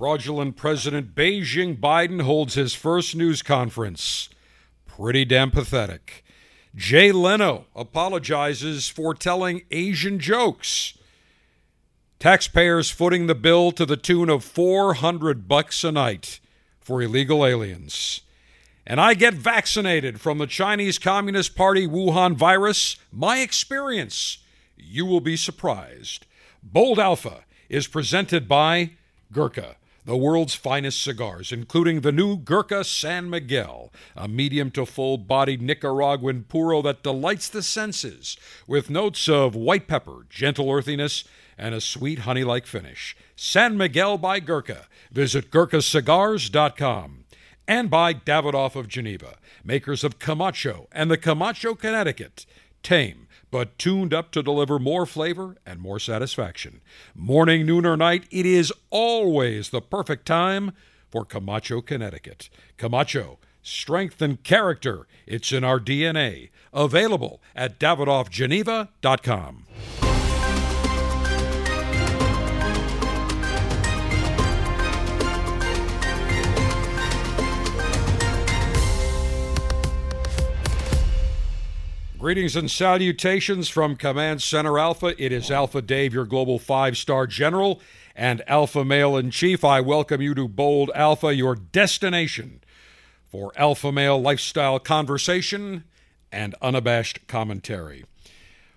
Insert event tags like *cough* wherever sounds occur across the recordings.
Fraudulent President Beijing Biden holds his first news conference. Pretty damn pathetic. Jay Leno apologizes for telling Asian jokes. Taxpayers footing the bill to the tune of 400 bucks a night for illegal aliens. And I get vaccinated from the Chinese Communist Party Wuhan virus. My experience. You will be surprised. Bold Alpha is presented by Gurkha the world's finest cigars, including the new Gurkha San Miguel, a medium to full bodied Nicaraguan puro that delights the senses with notes of white pepper, gentle earthiness, and a sweet honey like finish. San Miguel by Gurkha. Visit GurkhaCigars.com. And by Davidoff of Geneva, makers of Camacho and the Camacho Connecticut. Tame but tuned up to deliver more flavor and more satisfaction. Morning, noon, or night, it is always the perfect time for Camacho, Connecticut. Camacho, strength and character, it's in our DNA. Available at DavidoffGeneva.com. Greetings and salutations from Command Center Alpha. It is Alpha Dave, your global five star general and Alpha male in chief. I welcome you to Bold Alpha, your destination for alpha male lifestyle conversation and unabashed commentary.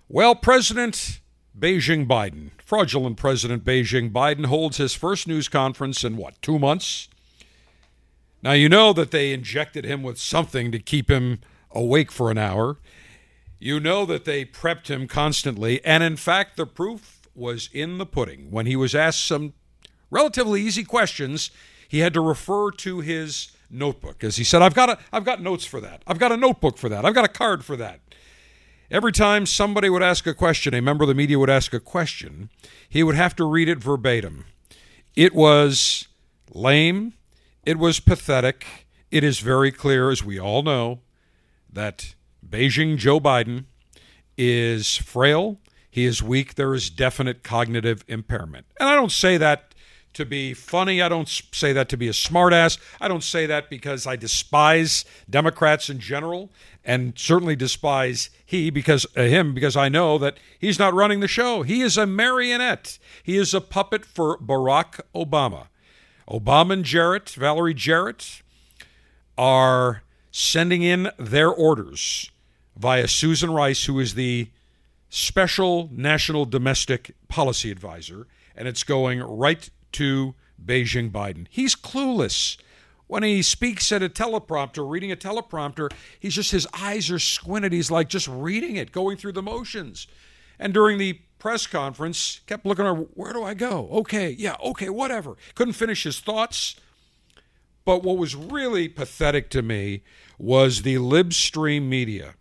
Well, President Beijing Biden, fraudulent President Beijing Biden, holds his first news conference in what, two months? Now, you know that they injected him with something to keep him awake for an hour. You know that they prepped him constantly, and in fact, the proof was in the pudding. When he was asked some relatively easy questions, he had to refer to his notebook as he said, "I've got a, I've got notes for that. I've got a notebook for that. I've got a card for that." Every time somebody would ask a question, a member of the media would ask a question, he would have to read it verbatim. It was lame. It was pathetic. It is very clear, as we all know, that Beijing Joe Biden is frail, he is weak, there is definite cognitive impairment. And I don't say that to be funny. I don't say that to be a smartass. I don't say that because I despise Democrats in general and certainly despise he because uh, him because I know that he's not running the show. He is a marionette. He is a puppet for Barack Obama. Obama and Jarrett, Valerie Jarrett, are sending in their orders via Susan Rice, who is the special national domestic policy advisor, and it's going right to Beijing Biden. He's clueless. When he speaks at a teleprompter, reading a teleprompter, he's just, his eyes are squinted. He's like just reading it, going through the motions. And during the press conference, kept looking at where do I go? Okay, yeah, okay, whatever. Couldn't finish his thoughts. But what was really pathetic to me was the libstream media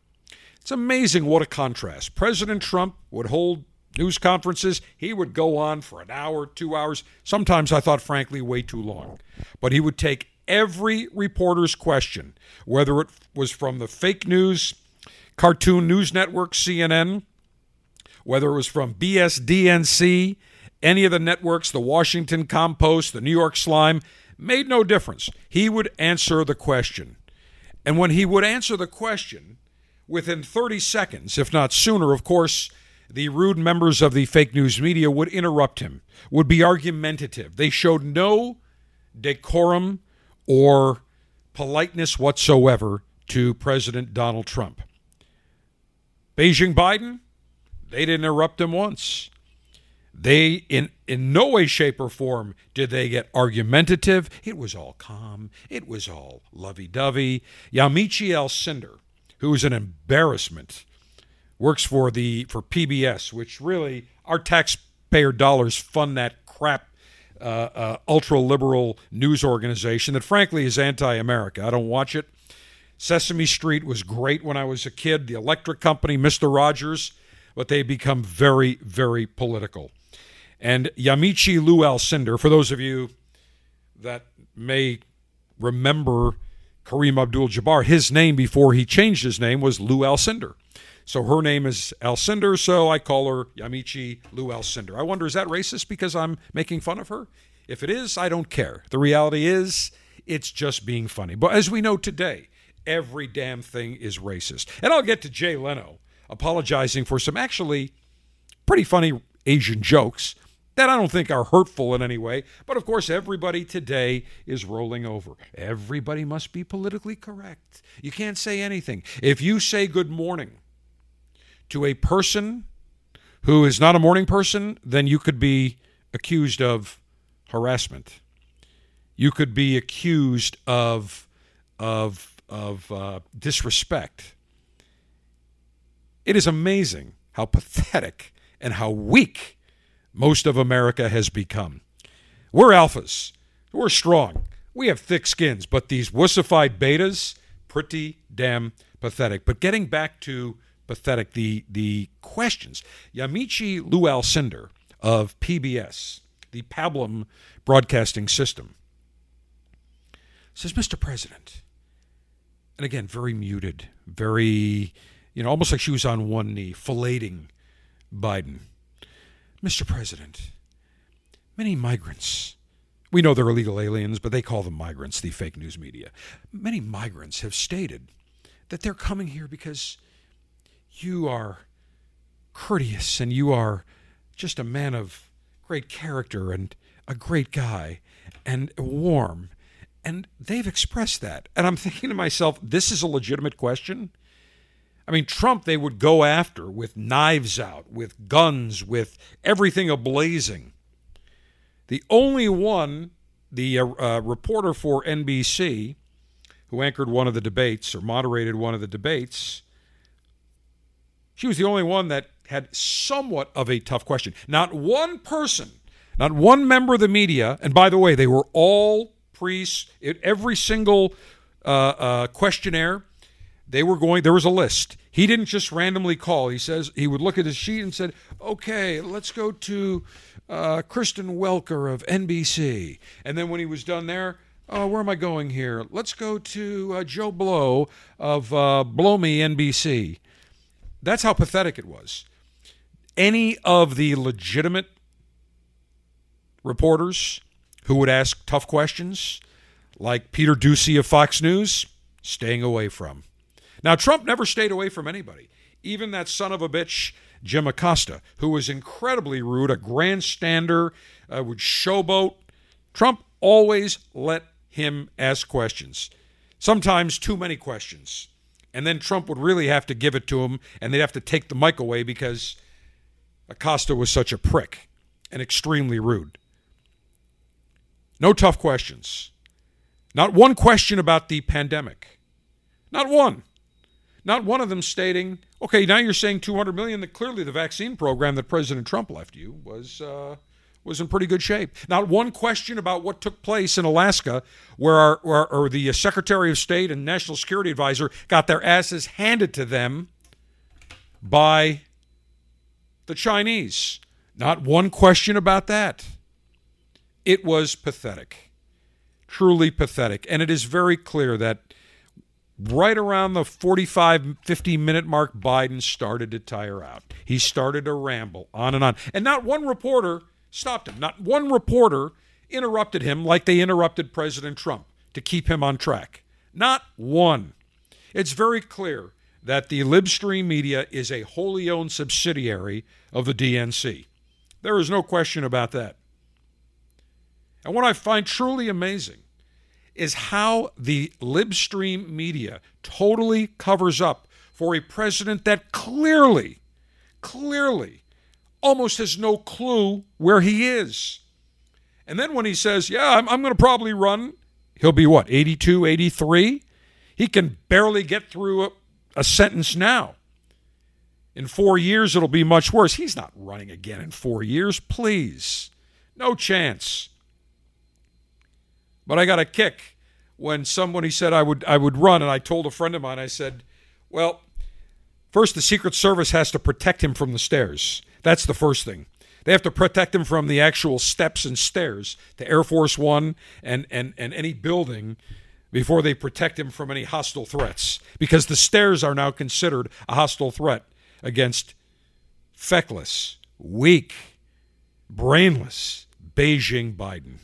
it's amazing what a contrast. President Trump would hold news conferences. He would go on for an hour, two hours. Sometimes I thought, frankly, way too long. But he would take every reporter's question, whether it was from the fake news, Cartoon News Network, CNN, whether it was from BSDNC, any of the networks, the Washington Compost, the New York Slime, made no difference. He would answer the question. And when he would answer the question, within 30 seconds, if not sooner, of course, the rude members of the fake news media would interrupt him, would be argumentative. They showed no decorum or politeness whatsoever to President Donald Trump. Beijing Biden, they didn't interrupt him once. They, in, in no way, shape, or form, did they get argumentative. It was all calm. It was all lovey dovey. Yamichi Yamiche Alcindor, who is an embarrassment, works for the for PBS, which really our taxpayer dollars fund that crap uh, uh, ultra liberal news organization that frankly is anti-America. I don't watch it. Sesame Street was great when I was a kid. The Electric Company, Mister Rogers, but they become very very political. And Yamiche Lou Alcindor, for those of you that may remember Kareem Abdul Jabbar, his name before he changed his name was Lou Alcindor. So her name is Alcindor, so I call her Yamiche Lou Alcindor. I wonder, is that racist because I'm making fun of her? If it is, I don't care. The reality is, it's just being funny. But as we know today, every damn thing is racist. And I'll get to Jay Leno apologizing for some actually pretty funny Asian jokes that I don't think are hurtful in any way. But of course, everybody today is rolling over. Everybody must be politically correct. You can't say anything. If you say good morning to a person who is not a morning person, then you could be accused of harassment. You could be accused of of of uh, disrespect. It is amazing how pathetic and how weak most of America has become. We're alphas. We're strong. We have thick skins, but these wussified betas, pretty damn pathetic. But getting back to pathetic, the the questions. Yamiche Lou Alcindor of PBS, the Pablum broadcasting system, says, Mr. President, and again, very muted, very, you know, almost like she was on one knee, filleting Biden. Mr. President, many migrants, we know they're illegal aliens, but they call them migrants, the fake news media. Many migrants have stated that they're coming here because you are courteous and you are just a man of great character and a great guy and warm. And they've expressed that. And I'm *laughs* thinking to myself, this is a legitimate question. I mean, Trump, they would go after with knives out, with guns, with everything ablazing. The only one, the uh, uh, reporter for NBC, who anchored one of the debates or moderated one of the debates, she was the only one that had somewhat of a tough question. Not one person, not one member of the media, and by the way, they were all priests, every single uh, uh questionnaire they were going, there was a list. He didn't just randomly call. He says he would look at his sheet and said, okay, let's go to uh, Kristen Welker of NBC. And then when he was done there, oh, where am I going here? Let's go to uh, Joe Blow of uh, Blow Me NBC. That's how pathetic it was. Any of the legitimate reporters who would ask tough questions, like Peter Doocy of Fox News, staying away from. Now, Trump never stayed away from anybody. Even that son of a bitch, Jim Acosta, who was incredibly rude, a grandstander, uh, would showboat. Trump always let him ask questions, sometimes too many questions. And then Trump would really have to give it to him, and they'd have to take the mic away because Acosta was such a prick and extremely rude. No tough questions. Not one question about the pandemic. Not one. Not one of them stating, okay, now you're saying 200 million. That clearly the vaccine program that President Trump left you was uh, was in pretty good shape. Not one question about what took place in Alaska, where our, where, or the Secretary of State and National Security Advisor got their asses handed to them by the Chinese. Not one question about that. It was pathetic, truly pathetic, and it is very clear that right around the 45, 50 minute mark, Biden started to tire out. He started to ramble on and on. And not one reporter stopped him. Not one reporter interrupted him like they interrupted President Trump to keep him on track. Not one. It's very clear that the Libstream media is a wholly owned subsidiary of the DNC. There is no question about that. And what I find truly amazing is how the libstream media totally covers up for a president that clearly, clearly almost has no clue where he is. And then when he says, Yeah, I'm, I'm going to probably run, he'll be what, 82, 83? He can barely get through a, a sentence now. In four years, it'll be much worse. He's not running again in four years. Please. No chance. But I got a kick when somebody said I would I would run, and I told a friend of mine, I said, "Well, first the Secret Service has to protect him from the stairs. That's the first thing. They have to protect him from the actual steps and stairs to Air Force One and and and any building." Before they protect him from any hostile threats, because the stairs are now considered a hostile threat against feckless, weak, brainless Beijing Biden.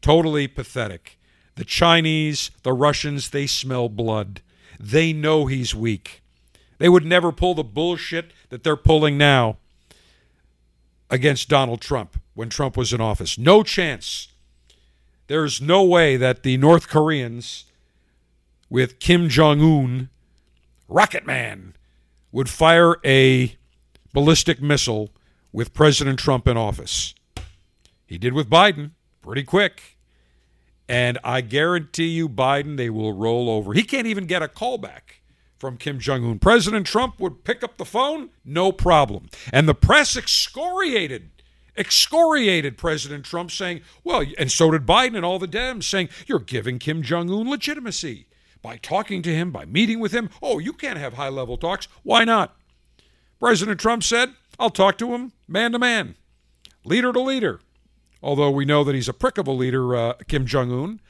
Totally pathetic. The Chinese, the Russians, they smell blood. They know he's weak. They would never pull the bullshit that they're pulling now against Donald Trump when Trump was in office. No chance. There's no way that the North Koreans with Kim Jong un, Rocket Man, would fire a ballistic missile with President Trump in office. He did with Biden pretty quick. And I guarantee you, Biden, they will roll over. He can't even get a callback from Kim Jong un. President Trump would pick up the phone, no problem. And the press excoriated, excoriated President Trump, saying, well, and so did Biden and all the Dems, saying, you're giving Kim Jong un legitimacy by talking to him, by meeting with him. Oh, you can't have high level talks. Why not? President Trump said, I'll talk to him man to man, leader to leader although we know that he's a prick of a leader, uh, Kim Jong un.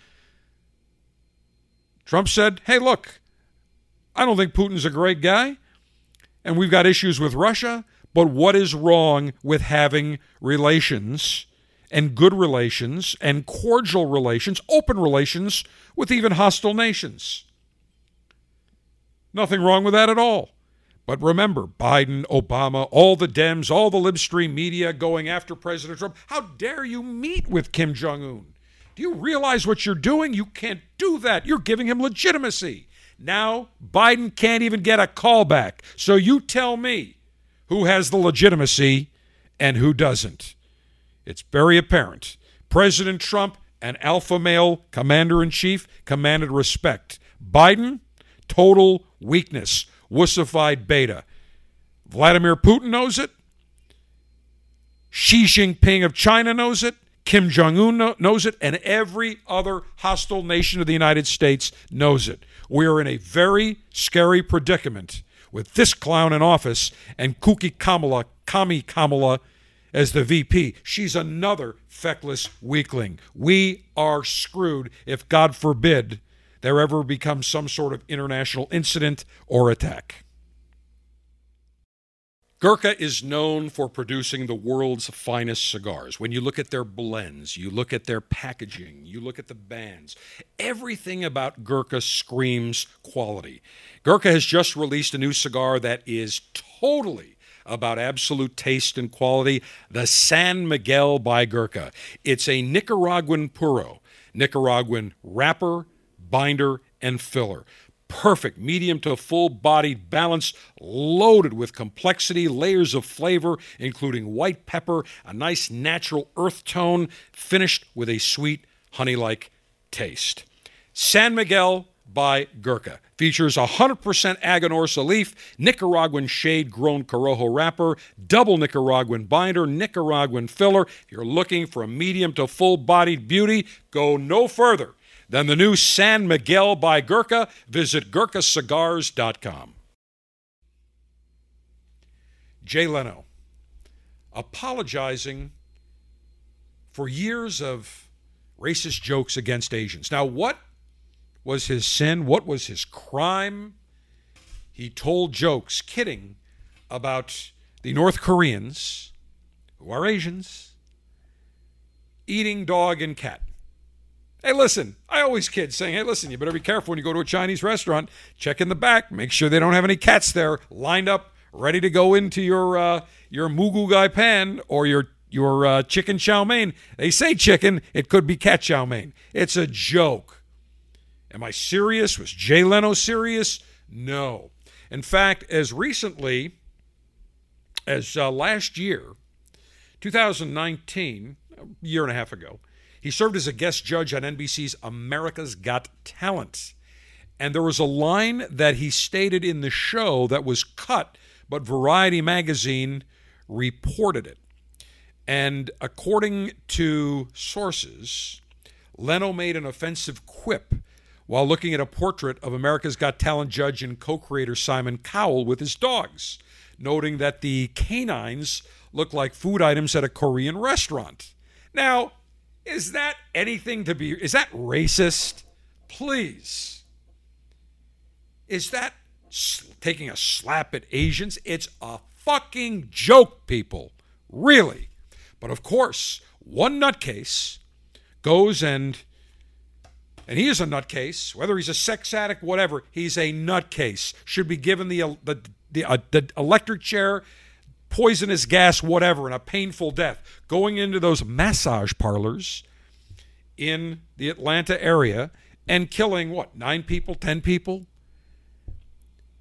Trump said, hey, look, I don't think Putin's a great guy, and we've got issues with Russia, but what is wrong with having relations and good relations and cordial relations, open relations with even hostile nations? Nothing wrong with that at all. But remember, Biden, Obama, all the Dems, all the libstream media going after President Trump. How dare you meet with Kim Jong un? Do you realize what you're doing? You can't do that. You're giving him legitimacy. Now, Biden can't even get a call back. So you tell me who has the legitimacy and who doesn't. It's very apparent. President Trump, an alpha male commander in chief, commanded respect. Biden, total weakness wussified beta. Vladimir Putin knows it. Xi Jinping of China knows it. Kim Jong un knows it. And every other hostile nation of the United States knows it. We are in a very scary predicament with this clown in office and Kuki Kamala, Kami Kamala, as the VP. She's another feckless weakling. We are screwed if, God forbid, there ever becomes some sort of international incident or attack. Gurkha is known for producing the world's finest cigars. When you look at their blends, you look at their packaging, you look at the bands, everything about Gurkha screams quality. Gurkha has just released a new cigar that is totally about absolute taste and quality the San Miguel by Gurkha. It's a Nicaraguan puro, Nicaraguan wrapper, binder, and filler. Perfect medium to full bodied balance, loaded with complexity, layers of flavor, including white pepper, a nice natural earth tone, finished with a sweet honey like taste. San Miguel by Gurkha. Features 100% Aganorsa leaf, Nicaraguan shade grown Corojo wrapper, double Nicaraguan binder, Nicaraguan filler. If you're looking for a medium to full bodied beauty, go no further than the new San Miguel by Gurkha. Visit GurkhaCigars.com. Jay Leno apologizing for years of racist jokes against Asians. Now, what was his sin? What was his crime? He told jokes, kidding, about the North Koreans, who are Asians, eating dog and cat. Hey, listen, I always kid saying, hey, listen, you better be careful when you go to a Chinese restaurant. Check in the back, make sure they don't have any cats there lined up, ready to go into your uh, your moo goo gai pan or your your uh, chicken chow mein. They say chicken, it could be cat chow mein. It's a joke. Am I serious? Was Jay Leno serious? No. In fact, as recently as uh, last year, 2019, a year and a half ago, he served as a guest judge on NBC's America's Got Talent. And there was a line that he stated in the show that was cut, but Variety magazine reported it. And according to sources, Leno made an offensive quip while looking at a portrait of America's Got Talent judge and co creator Simon Cowell with his dogs, noting that the canines look like food items at a Korean restaurant. Now, is that anything to be? Is that racist? Please. Is that taking a slap at Asians? It's a fucking joke, people. Really. But of course, one nutcase goes and and he is a nutcase, whether he's a sex addict, whatever, he's a nutcase. Should be given the the the, uh, the electric chair, poisonous gas, whatever, and a painful death. Going into those massage parlors in the Atlanta area and killing what nine people, ten people,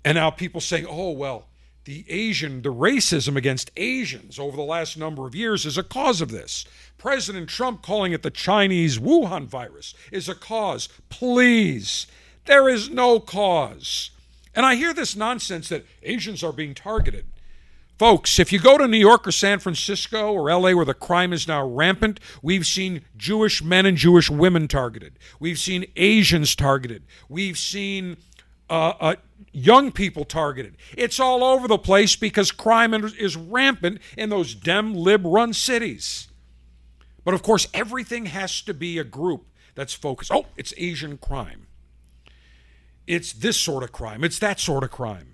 and now people saying, "Oh well." the Asian, the racism against Asians over the last number of years is a cause of this. President Trump calling it the Chinese Wuhan virus is a cause. Please, there is no cause. And I hear this nonsense that Asians are being targeted. Folks, if you go to New York or San Francisco or LA where the crime is now rampant, we've seen Jewish men and Jewish women targeted. We've seen Asians targeted. We've seen uh, uh, young people targeted. It's all over the place because crime is rampant in those Dem lib run cities. But of course, everything has to be a group that's focused. Oh, it's Asian crime. It's this sort of crime. It's that sort of crime.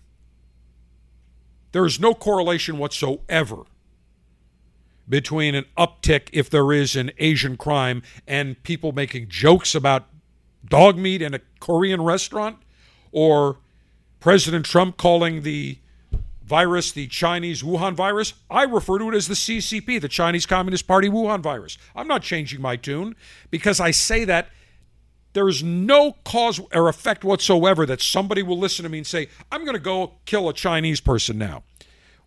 There is no correlation whatsoever between an uptick, if there is, in Asian crime and people making jokes about dog meat in a Korean restaurant or President Trump calling the virus the Chinese Wuhan virus, I refer to it as the CCP, the Chinese Communist Party Wuhan virus. I'm not changing my tune because I say that there is no cause or effect whatsoever that somebody will listen to me and say, I'm going to go kill a Chinese person now.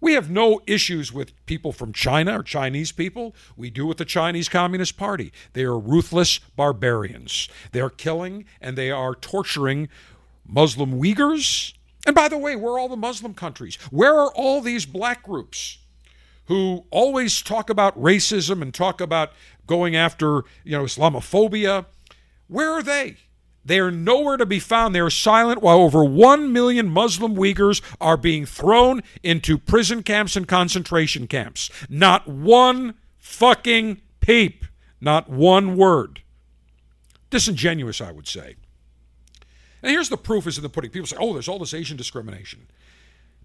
We have no issues with people from China or Chinese people. We do with the Chinese Communist Party. They are ruthless barbarians. They are killing and they are torturing Muslim Uyghurs. And by the way, where are all the Muslim countries? Where are all these black groups who always talk about racism and talk about going after, you know, Islamophobia? Where are they? They are nowhere to be found. They are silent while over 1 million Muslim Uyghurs are being thrown into prison camps and concentration camps. Not one fucking peep. Not one word. Disingenuous, I would say. And here's the proof is in the pudding. People say, oh, there's all this Asian discrimination.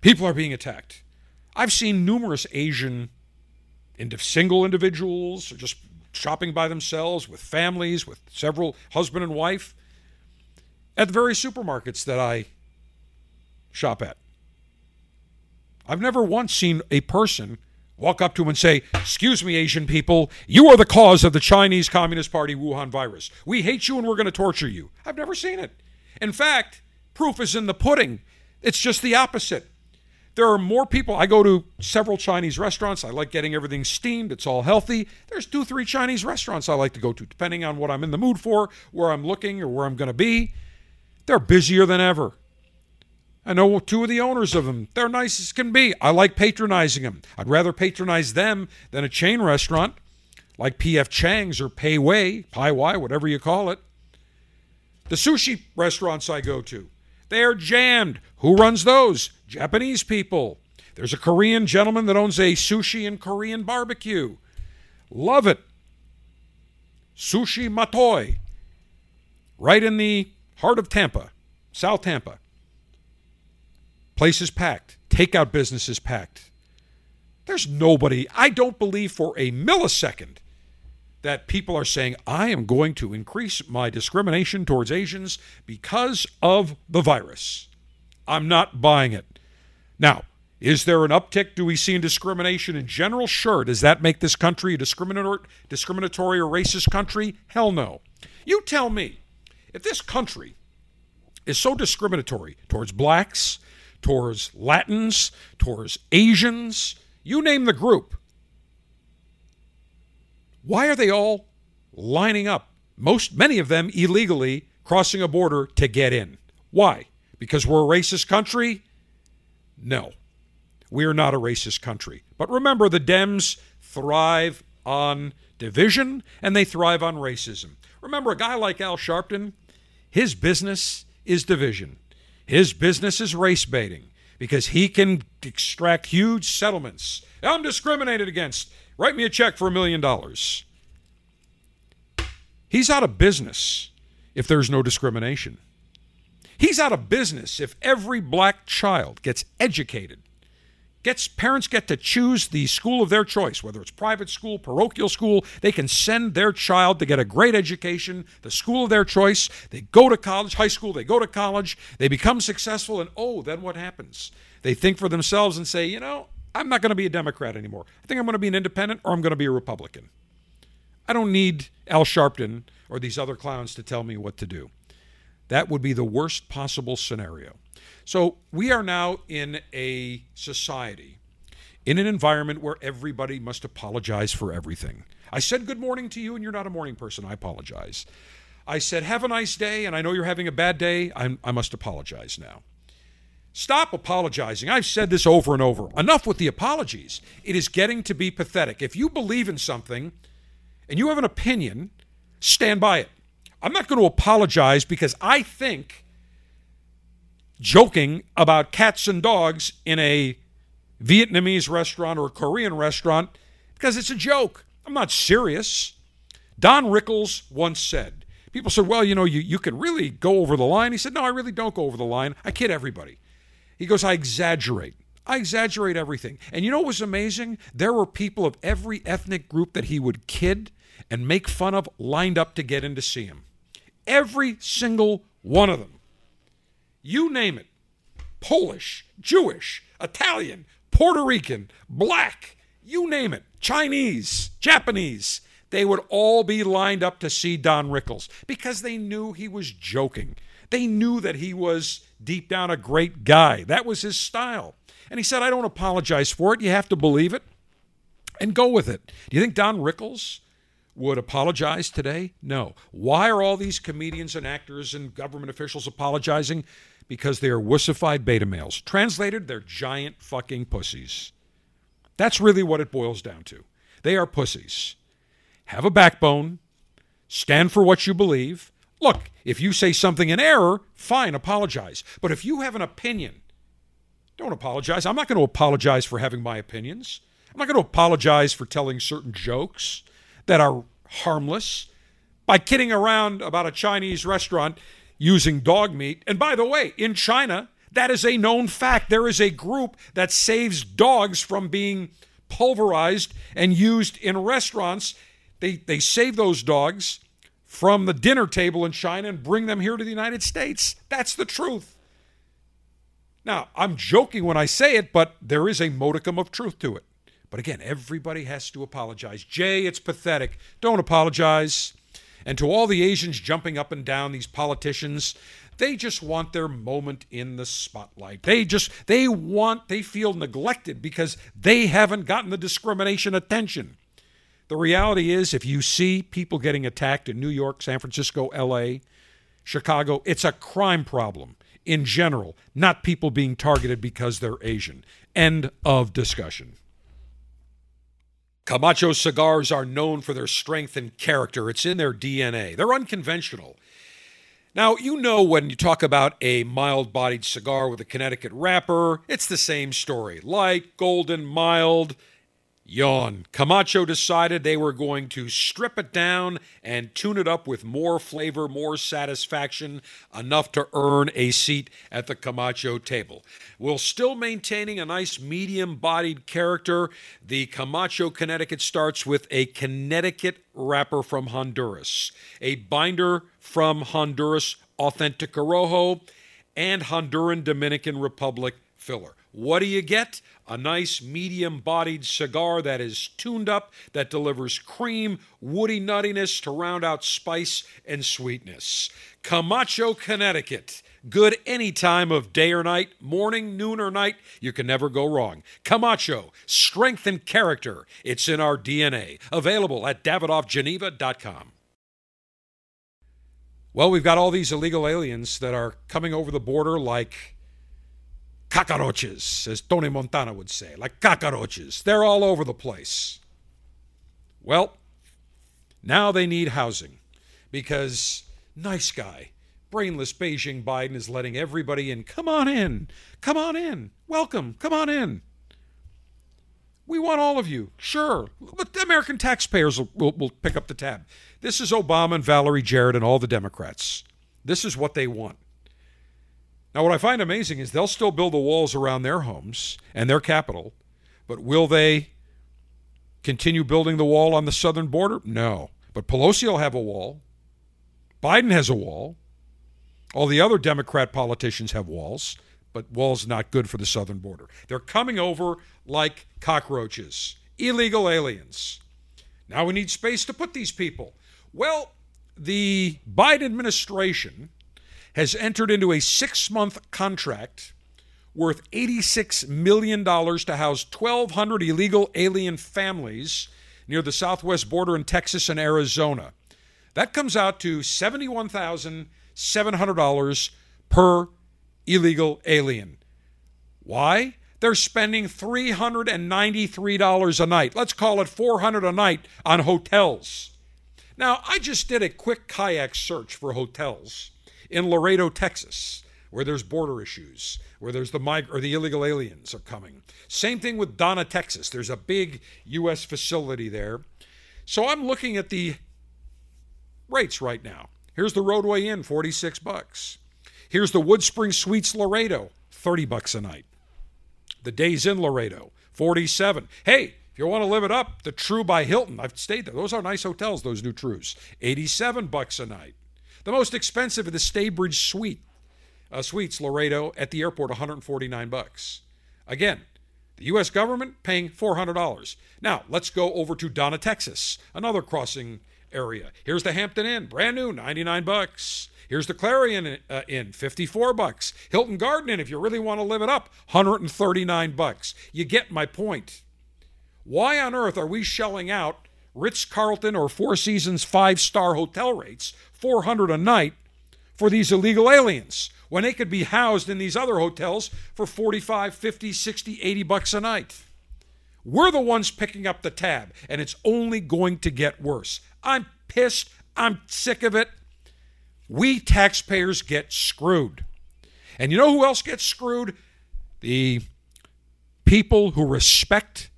People are being attacked. I've seen numerous Asian single individuals just shopping by themselves with families, with several husband and wife at the very supermarkets that I shop at. I've never once seen a person walk up to him and say, Excuse me, Asian people, you are the cause of the Chinese Communist Party Wuhan virus. We hate you and we're going to torture you. I've never seen it. In fact, proof is in the pudding. It's just the opposite. There are more people. I go to several Chinese restaurants. I like getting everything steamed. It's all healthy. There's two, three Chinese restaurants I like to go to, depending on what I'm in the mood for, where I'm looking, or where I'm going to be. They're busier than ever. I know two of the owners of them. They're nice as can be. I like patronizing them. I'd rather patronize them than a chain restaurant like P.F. Chang's or Pei Wei, Pai Wai, whatever you call it. The sushi restaurants I go to, they are jammed. Who runs those? Japanese people. There's a Korean gentleman that owns a sushi and Korean barbecue. Love it. Sushi Matoi. Right in the heart of Tampa, South Tampa. Place is packed. Takeout business is packed. There's nobody, I don't believe for a millisecond that people are saying, I am going to increase my discrimination towards Asians because of the virus. I'm not buying it. Now, is there an uptick? Do we see in discrimination in general? Sure. Does that make this country a discriminatory, discriminatory or racist country? Hell no. You tell me, if this country is so discriminatory towards blacks, towards Latins, towards Asians, you name the group, why are they all lining up? Most, many of them illegally crossing a border to get in. Why? Because we're a racist country? No, we are not a racist country. But remember, the Dems thrive on division and they thrive on racism. Remember, a guy like Al Sharpton, his business is division. His business is race baiting because he can extract huge settlements. I'm discriminated against. Write me a check for a million dollars. He's out of business if there's no discrimination. He's out of business if every black child gets educated gets parents get to choose the school of their choice, whether it's private school, parochial school. They can send their child to get a great education, the school of their choice. They go to college, high school, they go to college, they become successful, and oh, then what happens? They think for themselves and say, you know, I'm not going to be a Democrat anymore. I think I'm going to be an independent or I'm going to be a Republican. I don't need Al Sharpton or these other clowns to tell me what to do. That would be the worst possible scenario. So we are now in a society, in an environment where everybody must apologize for everything. I said good morning to you, and you're not a morning person. I apologize. I said, have a nice day, and I know you're having a bad day. I'm, i must apologize now. Stop apologizing. I've said this over and over. Enough with the apologies. It is getting to be pathetic. If you believe in something and you have an opinion, stand by it. I'm not going to apologize because I think joking about cats and dogs in a Vietnamese restaurant or a Korean restaurant because it's a joke. I'm not serious. Don Rickles once said, people said, well, you know, you, you can really go over the line. He said, no, I really don't go over the line. I kid everybody. He goes, I exaggerate. I exaggerate everything. And you know what was amazing? There were people of every ethnic group that he would kid and make fun of lined up to get in to see him. Every single one of them. You name it Polish, Jewish, Italian, Puerto Rican, black, you name it, Chinese, Japanese. They would all be lined up to see Don Rickles because they knew he was joking. They knew that he was deep down a great guy. That was his style. And he said, I don't apologize for it. You have to believe it and go with it. Do you think Don Rickles would apologize today? No. Why are all these comedians and actors and government officials apologizing? Because they are wussified beta males. Translated, they're giant fucking pussies. That's really what it boils down to. They are pussies. Have a backbone, stand for what you believe. Look, if you say something in error, fine, apologize. But if you have an opinion, don't apologize. I'm not going to apologize for having my opinions. I'm not going to apologize for telling certain jokes that are harmless. By kidding around about a Chinese restaurant, using dog meat. And by the way, in China, that is a known fact. There is a group that saves dogs from being pulverized and used in restaurants. They, they save those dogs from the dinner table in China and bring them here to the United States. That's the truth. Now, I'm joking when I say it, but there is a modicum of truth to it. But again, everybody has to apologize. Jay, it's pathetic. Don't apologize. And to all the Asians jumping up and down, these politicians, they just want their moment in the spotlight. They just, they want, they feel neglected because they haven't gotten the discrimination attention. The reality is, if you see people getting attacked in New York, San Francisco, LA, Chicago, it's a crime problem in general, not people being targeted because they're Asian. End of discussion. Camacho cigars are known for their strength and character. It's in their DNA. They're unconventional. Now, you know when you talk about a mild bodied cigar with a Connecticut wrapper, it's the same story. Light, golden, mild, Yawn. Camacho decided they were going to strip it down and tune it up with more flavor, more satisfaction, enough to earn a seat at the Camacho table. While still maintaining a nice medium bodied character, the Camacho Connecticut starts with a Connecticut wrapper from Honduras, a binder from Honduras Authentic Corojo, and Honduran Dominican Republic filler. What do you get? A nice medium bodied cigar that is tuned up, that delivers cream, woody nuttiness to round out spice and sweetness. Camacho, Connecticut. Good any time of day or night, morning, noon, or night. You can never go wrong. Camacho, strength and character. It's in our DNA. Available at davidoffgeneva.com. Well, we've got all these illegal aliens that are coming over the border like cockroaches, as Tony Montana would say, like cockroaches. They're all over the place. Well, now they need housing because nice guy, brainless Beijing Biden is letting everybody in. Come on in. Come on in. Welcome. Come on in. We want all of you. Sure. But the American taxpayers will, will, will pick up the tab. This is Obama and Valerie Jarrett and all the Democrats. This is what they want. Now, what I find amazing is they'll still build the walls around their homes and their capital, but will they continue building the wall on the southern border? No. But Pelosi will have a wall. Biden has a wall. All the other Democrat politicians have walls, but walls not good for the southern border. They're coming over like cockroaches, illegal aliens. Now we need space to put these people. Well, the Biden administration has entered into a six month contract worth $86 million to house 1,200 illegal alien families near the southwest border in Texas and Arizona. That comes out to $71,700 per illegal alien. Why? They're spending $393 a night. Let's call it 400 a night on hotels. Now, I just did a quick kayak search for hotels in Laredo, Texas, where there's border issues, where there's the mig- or the illegal aliens are coming. Same thing with Donna, Texas. There's a big U.S. facility there. So I'm looking at the rates right now. Here's the Rodeway Inn, 46 bucks. Here's the Woodspring Suites Laredo, 30 bucks a night. The Days Inn Laredo, 47. Hey, if you want to live it up, the Tru by Hilton, I've stayed there. Those are nice hotels, those new Trus. 87 bucks a night. The most expensive of the Staybridge Suite, uh, Suites Laredo at the airport, 149 bucks. Again, the U.S. government paying $400. Now, let's go over to Donna, Texas, another crossing area. Here's the Hampton Inn, brand new, 99 bucks. Here's the Clarion uh, Inn, 54 bucks. Hilton Garden Inn, if you really want to live it up, 139 bucks. You get my point. Why on earth are we shelling out Ritz Carlton or Four Seasons five star hotel rates, 400 a night, for these illegal aliens when they could be housed in these other hotels for 45, 50, 60, 80 bucks a night? We're the ones picking up the tab, and it's only going to get worse. I'm pissed. I'm sick of it. We taxpayers get screwed. And you know who else gets screwed? The people who respect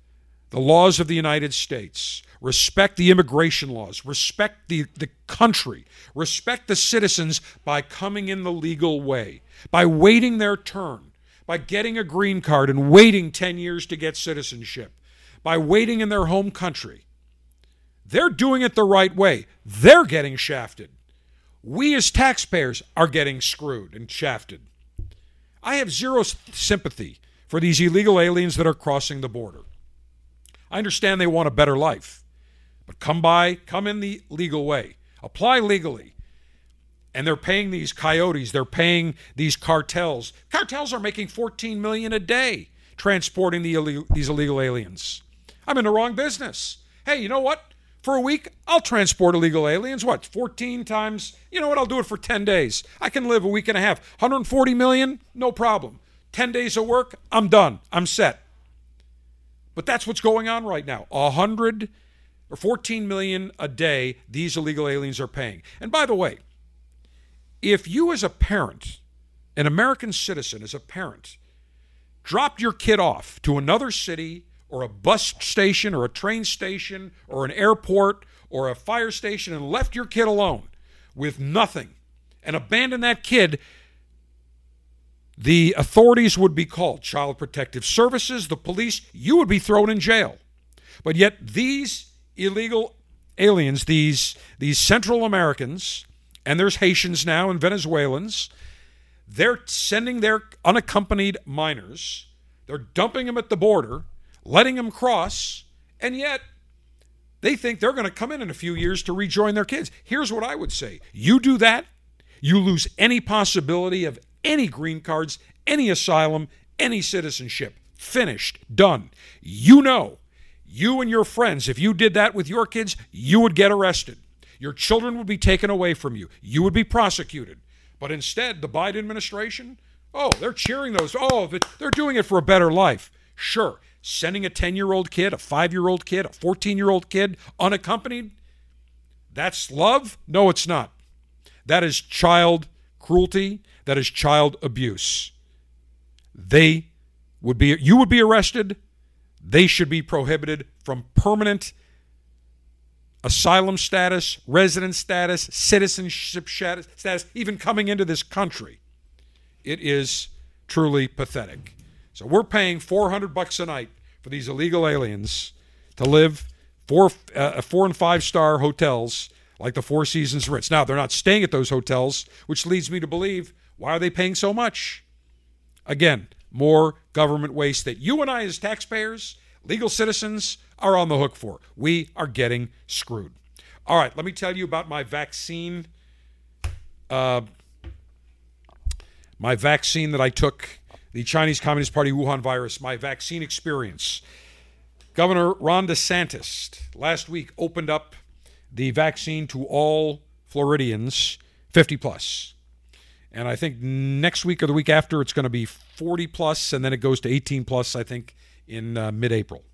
the laws of the United States, respect the immigration laws, respect the, the country, respect the citizens by coming in the legal way, by waiting their turn, by getting a green card and waiting 10 years to get citizenship, by waiting in their home country. They're doing it the right way. They're getting shafted. We as taxpayers are getting screwed and shafted. I have zero sympathy for these illegal aliens that are crossing the border. I understand they want a better life, but come by, come in the legal way, apply legally. And they're paying these coyotes, they're paying these cartels. Cartels are making 14 million a day transporting the illegal, these illegal aliens. I'm in the wrong business. Hey, you know what? For a week, I'll transport illegal aliens. What? 14 times? You know what? I'll do it for 10 days. I can live a week and a half. 140 million? No problem. 10 days of work, I'm done. I'm set. But that's what's going on right now. A hundred or 14 million a day these illegal aliens are paying. And by the way, if you as a parent, an American citizen as a parent, dropped your kid off to another city or a bus station or a train station or an airport or a fire station and left your kid alone with nothing and abandoned that kid the authorities would be called Child Protective Services, the police, you would be thrown in jail. But yet these illegal aliens, these these Central Americans, and there's Haitians now and Venezuelans, they're sending their unaccompanied minors, they're dumping them at the border, letting them cross, and yet they think they're going to come in in a few years to rejoin their kids. Here's what I would say. You do that, you lose any possibility of any green cards, any asylum, any citizenship. Finished. Done. You know, you and your friends, if you did that with your kids, you would get arrested. Your children would be taken away from you. You would be prosecuted. But instead, the Biden administration, oh, they're cheering those. Oh, they're doing it for a better life. Sure. Sending a 10 year old kid, a five year old kid, a 14 year old kid unaccompanied, that's love? No, it's not. That is child cruelty that is child abuse. They would be you would be arrested. They should be prohibited from permanent asylum status, resident status, citizenship status, even coming into this country. It is truly pathetic. So we're paying 400 bucks a night for these illegal aliens to live four uh, four and five star hotels like the Four Seasons Ritz. Now they're not staying at those hotels, which leads me to believe why are they paying so much? Again, more government waste that you and I as taxpayers, legal citizens are on the hook for. We are getting screwed. All right, let me tell you about my vaccine uh, my vaccine that I took, the Chinese Communist Party Wuhan virus, my vaccine experience. Governor Ron DeSantis last week opened up the vaccine to all Floridians 50 plus. And I think next week or the week after, it's going to be 40 plus, and then it goes to 18 plus, I think, in uh, mid April.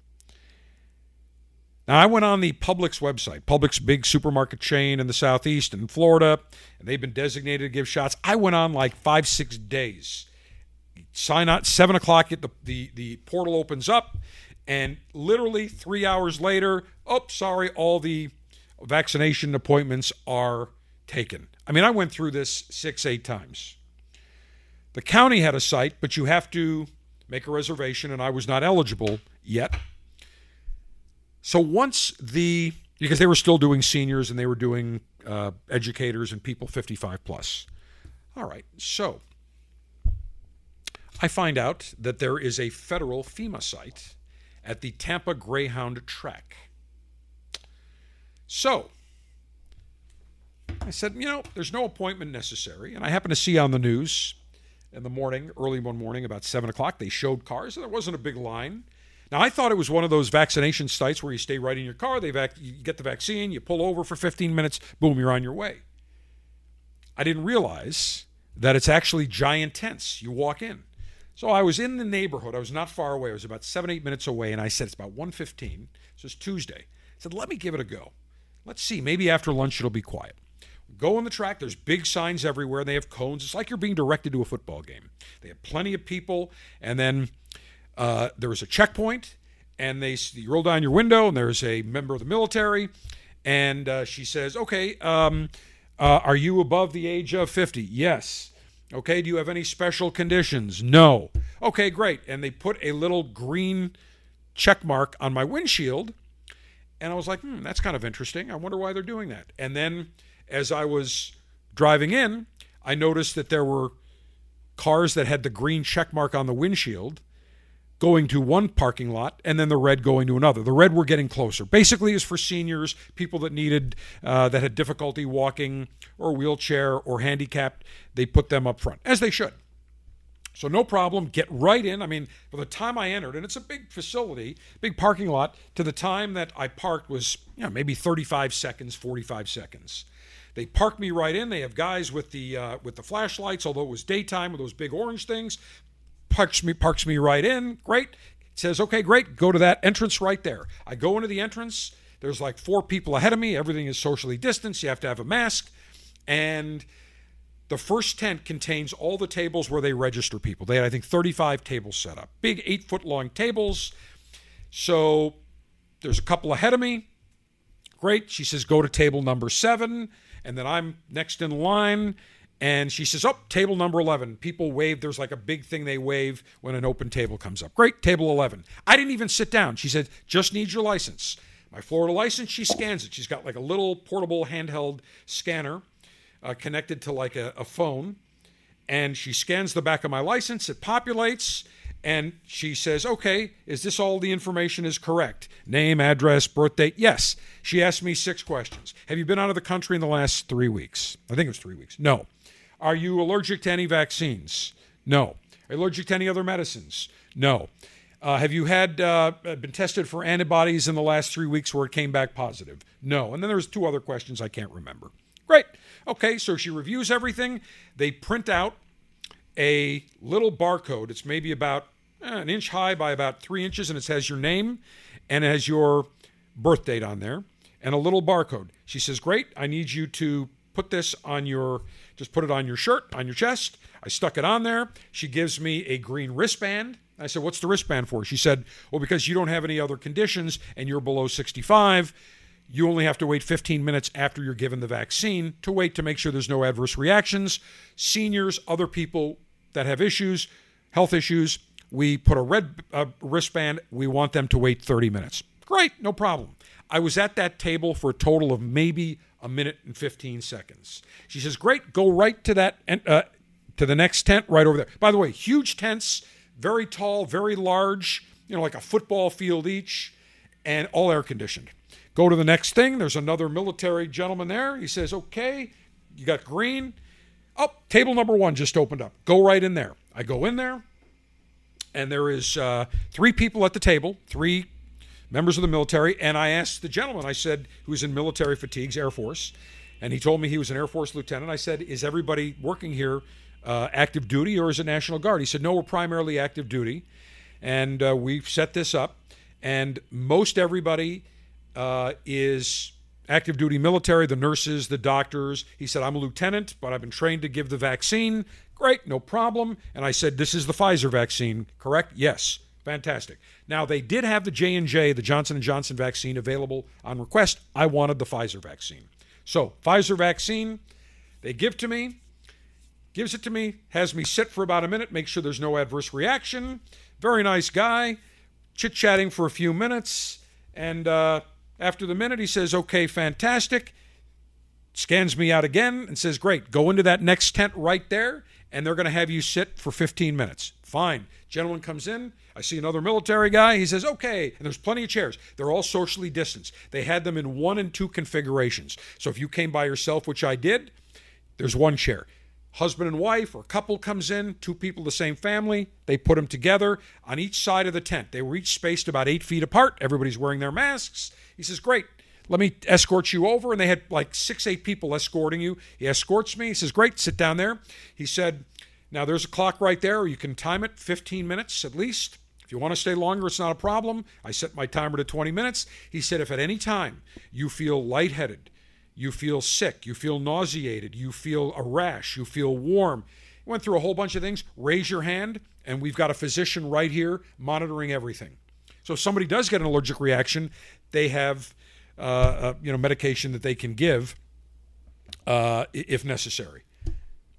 Now, I went on the Publix website, Publix big supermarket chain in the southeast in Florida, and they've been designated to give shots. I went on like five, six days. Sign out seven o'clock. The, the the portal opens up, and literally three hours later, oh, sorry, all the vaccination appointments are taken. I mean, I went through this six, eight times. The county had a site, but you have to make a reservation, and I was not eligible yet. So once the because they were still doing seniors and they were doing uh, educators and people 55 plus. All right, so I find out that there is a federal FEMA site at the Tampa Greyhound track. So I said, you know, there's no appointment necessary. And I happened to see on the news in the morning, early one morning, about 7 o'clock, they showed cars, and there wasn't a big line. Now, I thought it was one of those vaccination sites where you stay right in your car, they vac- you get the vaccine, you pull over for 15 minutes, boom, you're on your way. I didn't realize that it's actually giant tents. You walk in. So I was in the neighborhood. I was not far away. I was about seven, eight minutes away, and I said, it's about 1.15. This is Tuesday. I said, let me give it a go. Let's see. Maybe after lunch it'll be quiet. Go on the track. There's big signs everywhere. They have cones. It's like you're being directed to a football game. They have plenty of people. And then uh, a checkpoint, and they you roll down your window, and there's a member of the military, and uh, she says, "Okay, um, uh, are you above the age of 50?" Yes. Okay. Do you have any special conditions? No. Okay, great. And they put a little green check mark on my windshield, and I was like, "Hmm, that's kind of interesting. I wonder why they're doing that." And then, as I was driving in, I noticed that there were cars that had the green check mark on the windshield going to one parking lot and then the red going to another. The red we're getting closer. Basically, is for seniors, people that needed uh, that had difficulty walking or wheelchair or handicapped. They put them up front as they should. So no problem. Get right in. I mean, by the time I entered, and it's a big facility, big parking lot, to the time that I parked was you know, maybe 35 seconds, 45 seconds. They park me right in. They have guys with the uh, with the flashlights, although it was daytime with those big orange things parks me parks me right in. Great. It says, okay, great. Go to that entrance right there. I go into the entrance. There's like four people ahead of me. Everything is socially distanced. You have to have a mask. And the first tent contains all the tables where they register people. They had, I think, 35 tables set up. Big eight foot long tables. So there's a couple ahead of me. Great. She says, go to table number seven. And then I'm next in line. And she says, Oh, table number 11. People wave. There's like a big thing they wave when an open table comes up. Great, table 11. I didn't even sit down. She said, Just need your license. My Florida license, she scans it. She's got like a little portable handheld scanner uh, connected to like a, a phone. And she scans the back of my license. It populates. And she says, Okay, is this all the information is correct? Name, address, birth date? Yes. She asked me six questions. Have you been out of the country in the last three weeks? I think it was three weeks. No. Are you allergic to any vaccines? No. Allergic to any other medicines? No. Uh, have you had uh, been tested for antibodies in the last three weeks where it came back positive? No. And then there's two other questions I can't remember. Okay, so she reviews everything. They print out a little barcode. It's maybe about eh, an inch high by about three inches, and it has your name and it has your birth date on there and a little barcode. She says, Great, I need you to put this on your just put it on your shirt, on your chest. I stuck it on there. She gives me a green wristband. I said, What's the wristband for? She said, Well, because you don't have any other conditions and you're below 65, you only have to wait 15 minutes after you're given the vaccine to wait to make sure there's no adverse reactions. Seniors, other people that have issues, health issues, we put a red uh, wristband. We want them to wait 30 minutes. Great, no problem. I was at that table for a total of maybe a minute and 15 seconds. She says, Great, go right to that, uh, to the next tent right over there. By the way, huge tents, very tall, very large, you know, like a football field each, and all air conditioned. Go to the next thing. There's another military gentleman there. He says, Okay, you got green. Oh, table number one just opened up. Go right in there. I go in there, and there is uh, three people at the table, three members of the military. And I asked the gentleman, I said, who's in military fatigues, Air Force, and he told me he was an Air Force lieutenant. I said, Is everybody working here uh, active duty or is it National Guard? He said, No, we're primarily active duty. And uh, we've set this up. And most everybody uh, is active duty military, the nurses, the doctors. He said, I'm a lieutenant, but I've been trained to give the vaccine. Great, no problem. And I said, This is the Pfizer vaccine, correct? Yes. Fantastic. Now they did have the J and J, the Johnson Johnson vaccine available on request. I wanted the Pfizer vaccine. So Pfizer vaccine, they give to me, gives it to me, has me sit for about a minute, make sure there's no adverse reaction. Very nice guy, chit chatting for a few minutes, and uh, after the minute he says, "Okay, fantastic." Scans me out again and says, "Great, go into that next tent right there." and they're going to have you sit for 15 minutes. Fine. Gentleman comes in. I see another military guy. He says, okay. And there's plenty of chairs. They're all socially distanced. They had them in one and two configurations. So if you came by yourself, which I did, there's one chair. Husband and wife or couple comes in, two people the same family. They put them together on each side of the tent. They were each spaced about eight feet apart. Everybody's wearing their masks. He says, great let me escort you over. And they had like six, eight people escorting you. He escorts me. He says, Great, sit down there. He said, Now there's a clock right there. You can time it 15 minutes at least. If you want to stay longer, it's not a problem. I set my timer to 20 minutes. He said, If at any time you feel lightheaded, you feel sick, you feel nauseated, you feel a rash, you feel warm, went through a whole bunch of things. Raise your hand, and we've got a physician right here monitoring everything. So if somebody does get an allergic reaction, they have uh, uh, you know, medication that they can give uh, if necessary.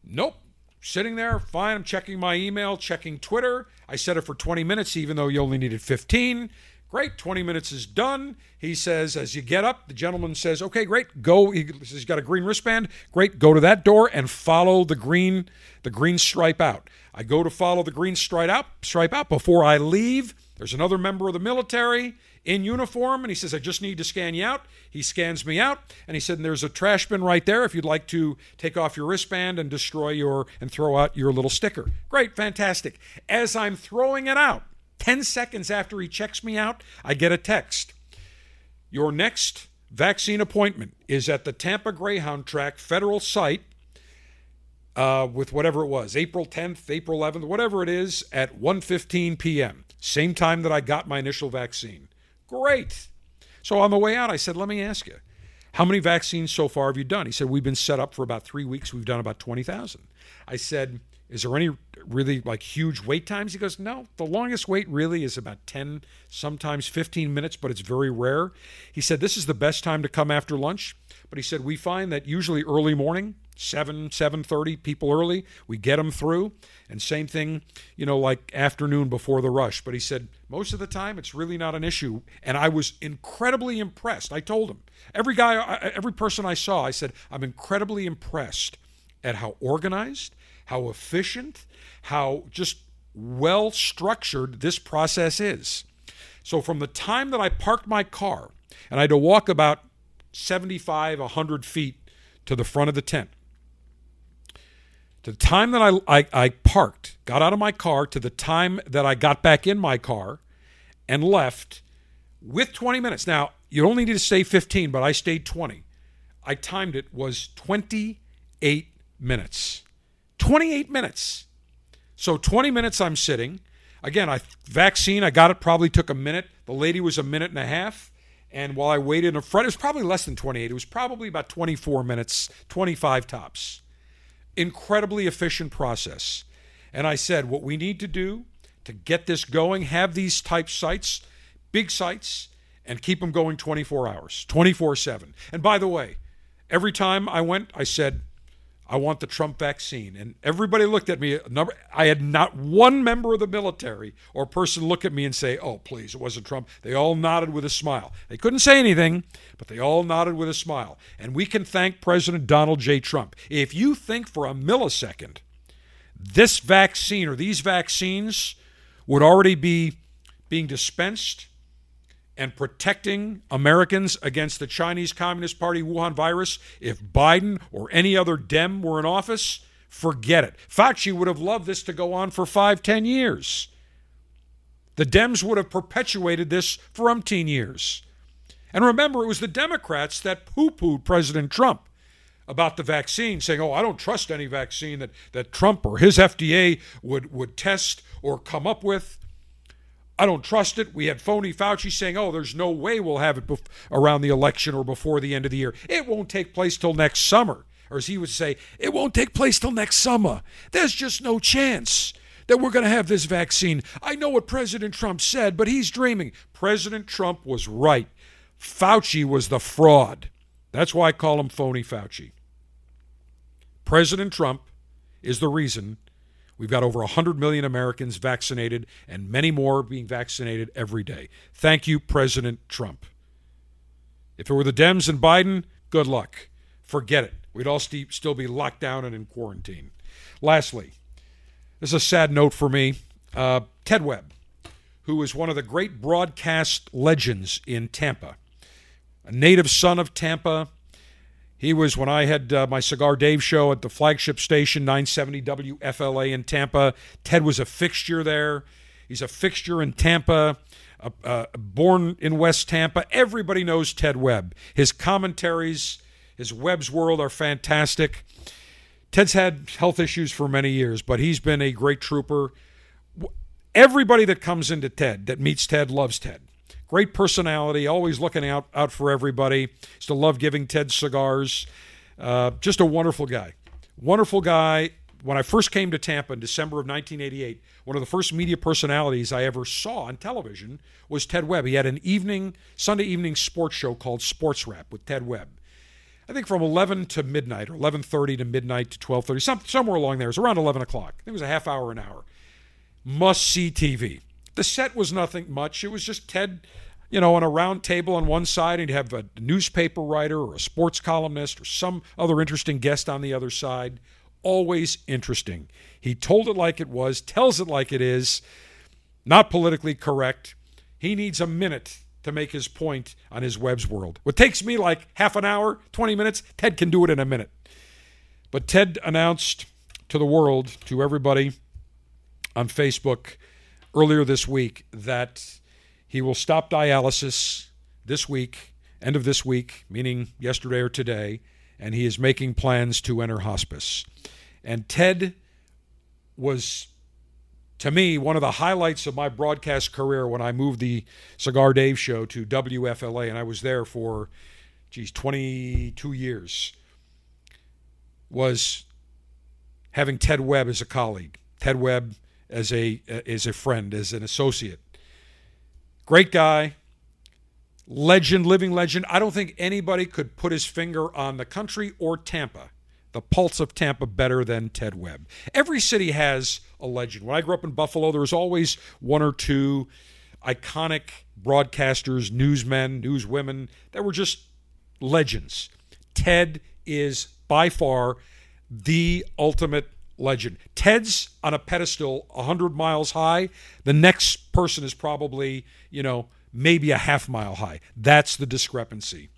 Nope. Sitting there, fine. I'm checking my email, checking Twitter. I set it for 20 minutes, even though you only needed 15. Great, 20 minutes is done. He says, as you get up, the gentleman says, okay, great, go. He says, he's got a green wristband. Great, go to that door and follow the green, the green stripe out. I go to follow the green stripe out, stripe out. Before I leave, there's another member of the military in uniform and he says, I just need to scan you out. He scans me out and he said, and there's a trash bin right there if you'd like to take off your wristband and destroy your and throw out your little sticker. Great, fantastic. As I'm throwing it out, 10 seconds after he checks me out, I get a text. Your next vaccine appointment is at the Tampa Greyhound Track federal site uh, with whatever it was, April 10th, April 11th, whatever it is, at 1:15 p.m. Same time that I got my initial vaccine. Great. So on the way out, I said, let me ask you, how many vaccines so far have you done? He said, we've been set up for about three weeks. We've done about 20,000. I said, is there any really like huge wait times? He goes, no, the longest wait really is about 10, sometimes 15 minutes, but it's very rare. He said, this is the best time to come after lunch. But he said, we find that usually early morning, 7 7.30 people early we get them through and same thing you know like afternoon before the rush but he said most of the time it's really not an issue and i was incredibly impressed i told him every guy every person i saw i said i'm incredibly impressed at how organized how efficient how just well structured this process is so from the time that i parked my car and i had to walk about 75 100 feet to the front of the tent to the time that I, I, I, parked, got out of my car, to the time that I got back in my car and left with 20 minutes. Now, you only need to stay 15, but I stayed 20. I timed it was 28 minutes. 28 minutes. So 20 minutes I'm sitting. Again, I vaccine, I got it probably took a minute. The lady was a minute and a half. And while I waited in front, it was probably less than 28. It was probably about 24 minutes, 25 tops incredibly efficient process. And I said, what we need to do to get this going, have these type sites, big sites, and keep them going 24 hours, 24 7. And by the way, every time I went, I said, I want the Trump vaccine. And everybody looked at me. Number, I had not one member of the military or person look at me and say, oh, please, it wasn't Trump. They all nodded with a smile. They couldn't say anything, but they all nodded with a smile. And we can thank President Donald J. Trump. If you think for a millisecond this vaccine or these vaccines would already be being dispensed and protecting Americans against the Chinese Communist Party Wuhan virus, if Biden or any other Dem were in office, forget it. Fauci would have loved this to go on for five, ten years. The Dems would have perpetuated this for umpteen years. And remember, it was the Democrats that poo pooed President Trump about the vaccine, saying, Oh, I don't trust any vaccine that, that Trump or his FDA would, would test or come up with. I don't trust it. We had phony Fauci saying, oh, there's no way we'll have it bef- around the election or before the end of the year. It won't take place till next summer. Or as he would say, it won't take place till next summer. There's just no chance that we're going to have this vaccine. I know what President Trump said, but he's dreaming. President Trump was right. Fauci was the fraud. That's why I call him phony Fauci. President Trump is the reason We've got over 100 million Americans vaccinated and many more being vaccinated every day. Thank you, President Trump. If it were the Dems and Biden, good luck. Forget it. We'd all st- still be locked down and in quarantine. Lastly, this is a sad note for me. Uh, Ted Webb, who is one of the great broadcast legends in Tampa, a native son of Tampa, he was when I had uh, my Cigar Dave show at the flagship station 970 WFLA in Tampa. Ted was a fixture there. He's a fixture in Tampa. Uh, uh, born in West Tampa, everybody knows Ted Webb. His commentaries, his Webb's World are fantastic. Ted's had health issues for many years, but he's been a great trooper. Everybody that comes into Ted, that meets Ted, loves Ted. Great personality, always looking out, out for everybody. Still love giving Ted cigars. Uh, just a wonderful guy. Wonderful guy. When I first came to Tampa in December of 1988, one of the first media personalities I ever saw on television was Ted Webb. He had an evening, Sunday evening sports show called Sports Wrap with Ted Webb. I think from 11 to midnight or 11:30 to midnight to 12:30, some, somewhere along there. It was around 11 o'clock. It was a half hour, an hour. Must see TV. The set was nothing much. It was just Ted, you know, on a round table on one side, and he'd have a newspaper writer or a sports columnist or some other interesting guest on the other side. Always interesting. He told it like it was, tells it like it is, not politically correct. He needs a minute to make his point on his Webb's World. What takes me like half an hour, 20 minutes, Ted can do it in a minute. But Ted announced to the world, to everybody on Facebook, earlier this week that he will stop dialysis this week, end of this week, meaning yesterday or today, and he is making plans to enter hospice. And Ted was, to me, one of the highlights of my broadcast career when I moved the Cigar Dave show to WFLA, and I was there for, geez, 22 years, was having Ted Webb as a colleague. Ted Webb as a as a friend, as an associate. Great guy, legend, living legend. I don't think anybody could put his finger on the country or Tampa, the pulse of Tampa, better than Ted Webb. Every city has a legend. When I grew up in Buffalo, there was always one or two iconic broadcasters, newsmen, newswomen that were just legends. Ted is by far the ultimate legend. Ted's on a pedestal 100 miles high. The next person is probably, you know, maybe a half mile high. That's the discrepancy.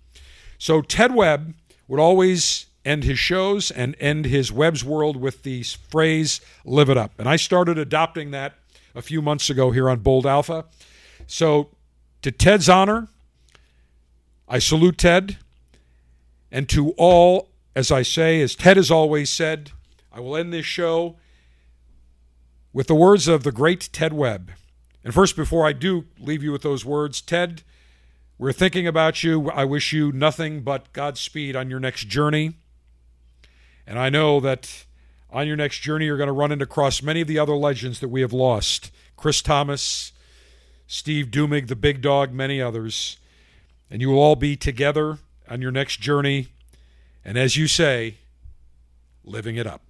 So Ted Webb would always end his shows and end his Webb's World with the phrase, live it up. And I started adopting that a few months ago here on Bold Alpha. So, to Ted's honor, I salute Ted. And to all, as I say, as Ted has always said, I will end this show with the words of the great Ted Webb. And first, before I do leave you with those words, Ted, we're thinking about you. I wish you nothing but Godspeed on your next journey. And I know that on your next journey, you're going to run into across many of the other legends that we have lost Chris Thomas, Steve Duemig, the big dog, many others. And you will all be together on your next journey. And as you say, living it up.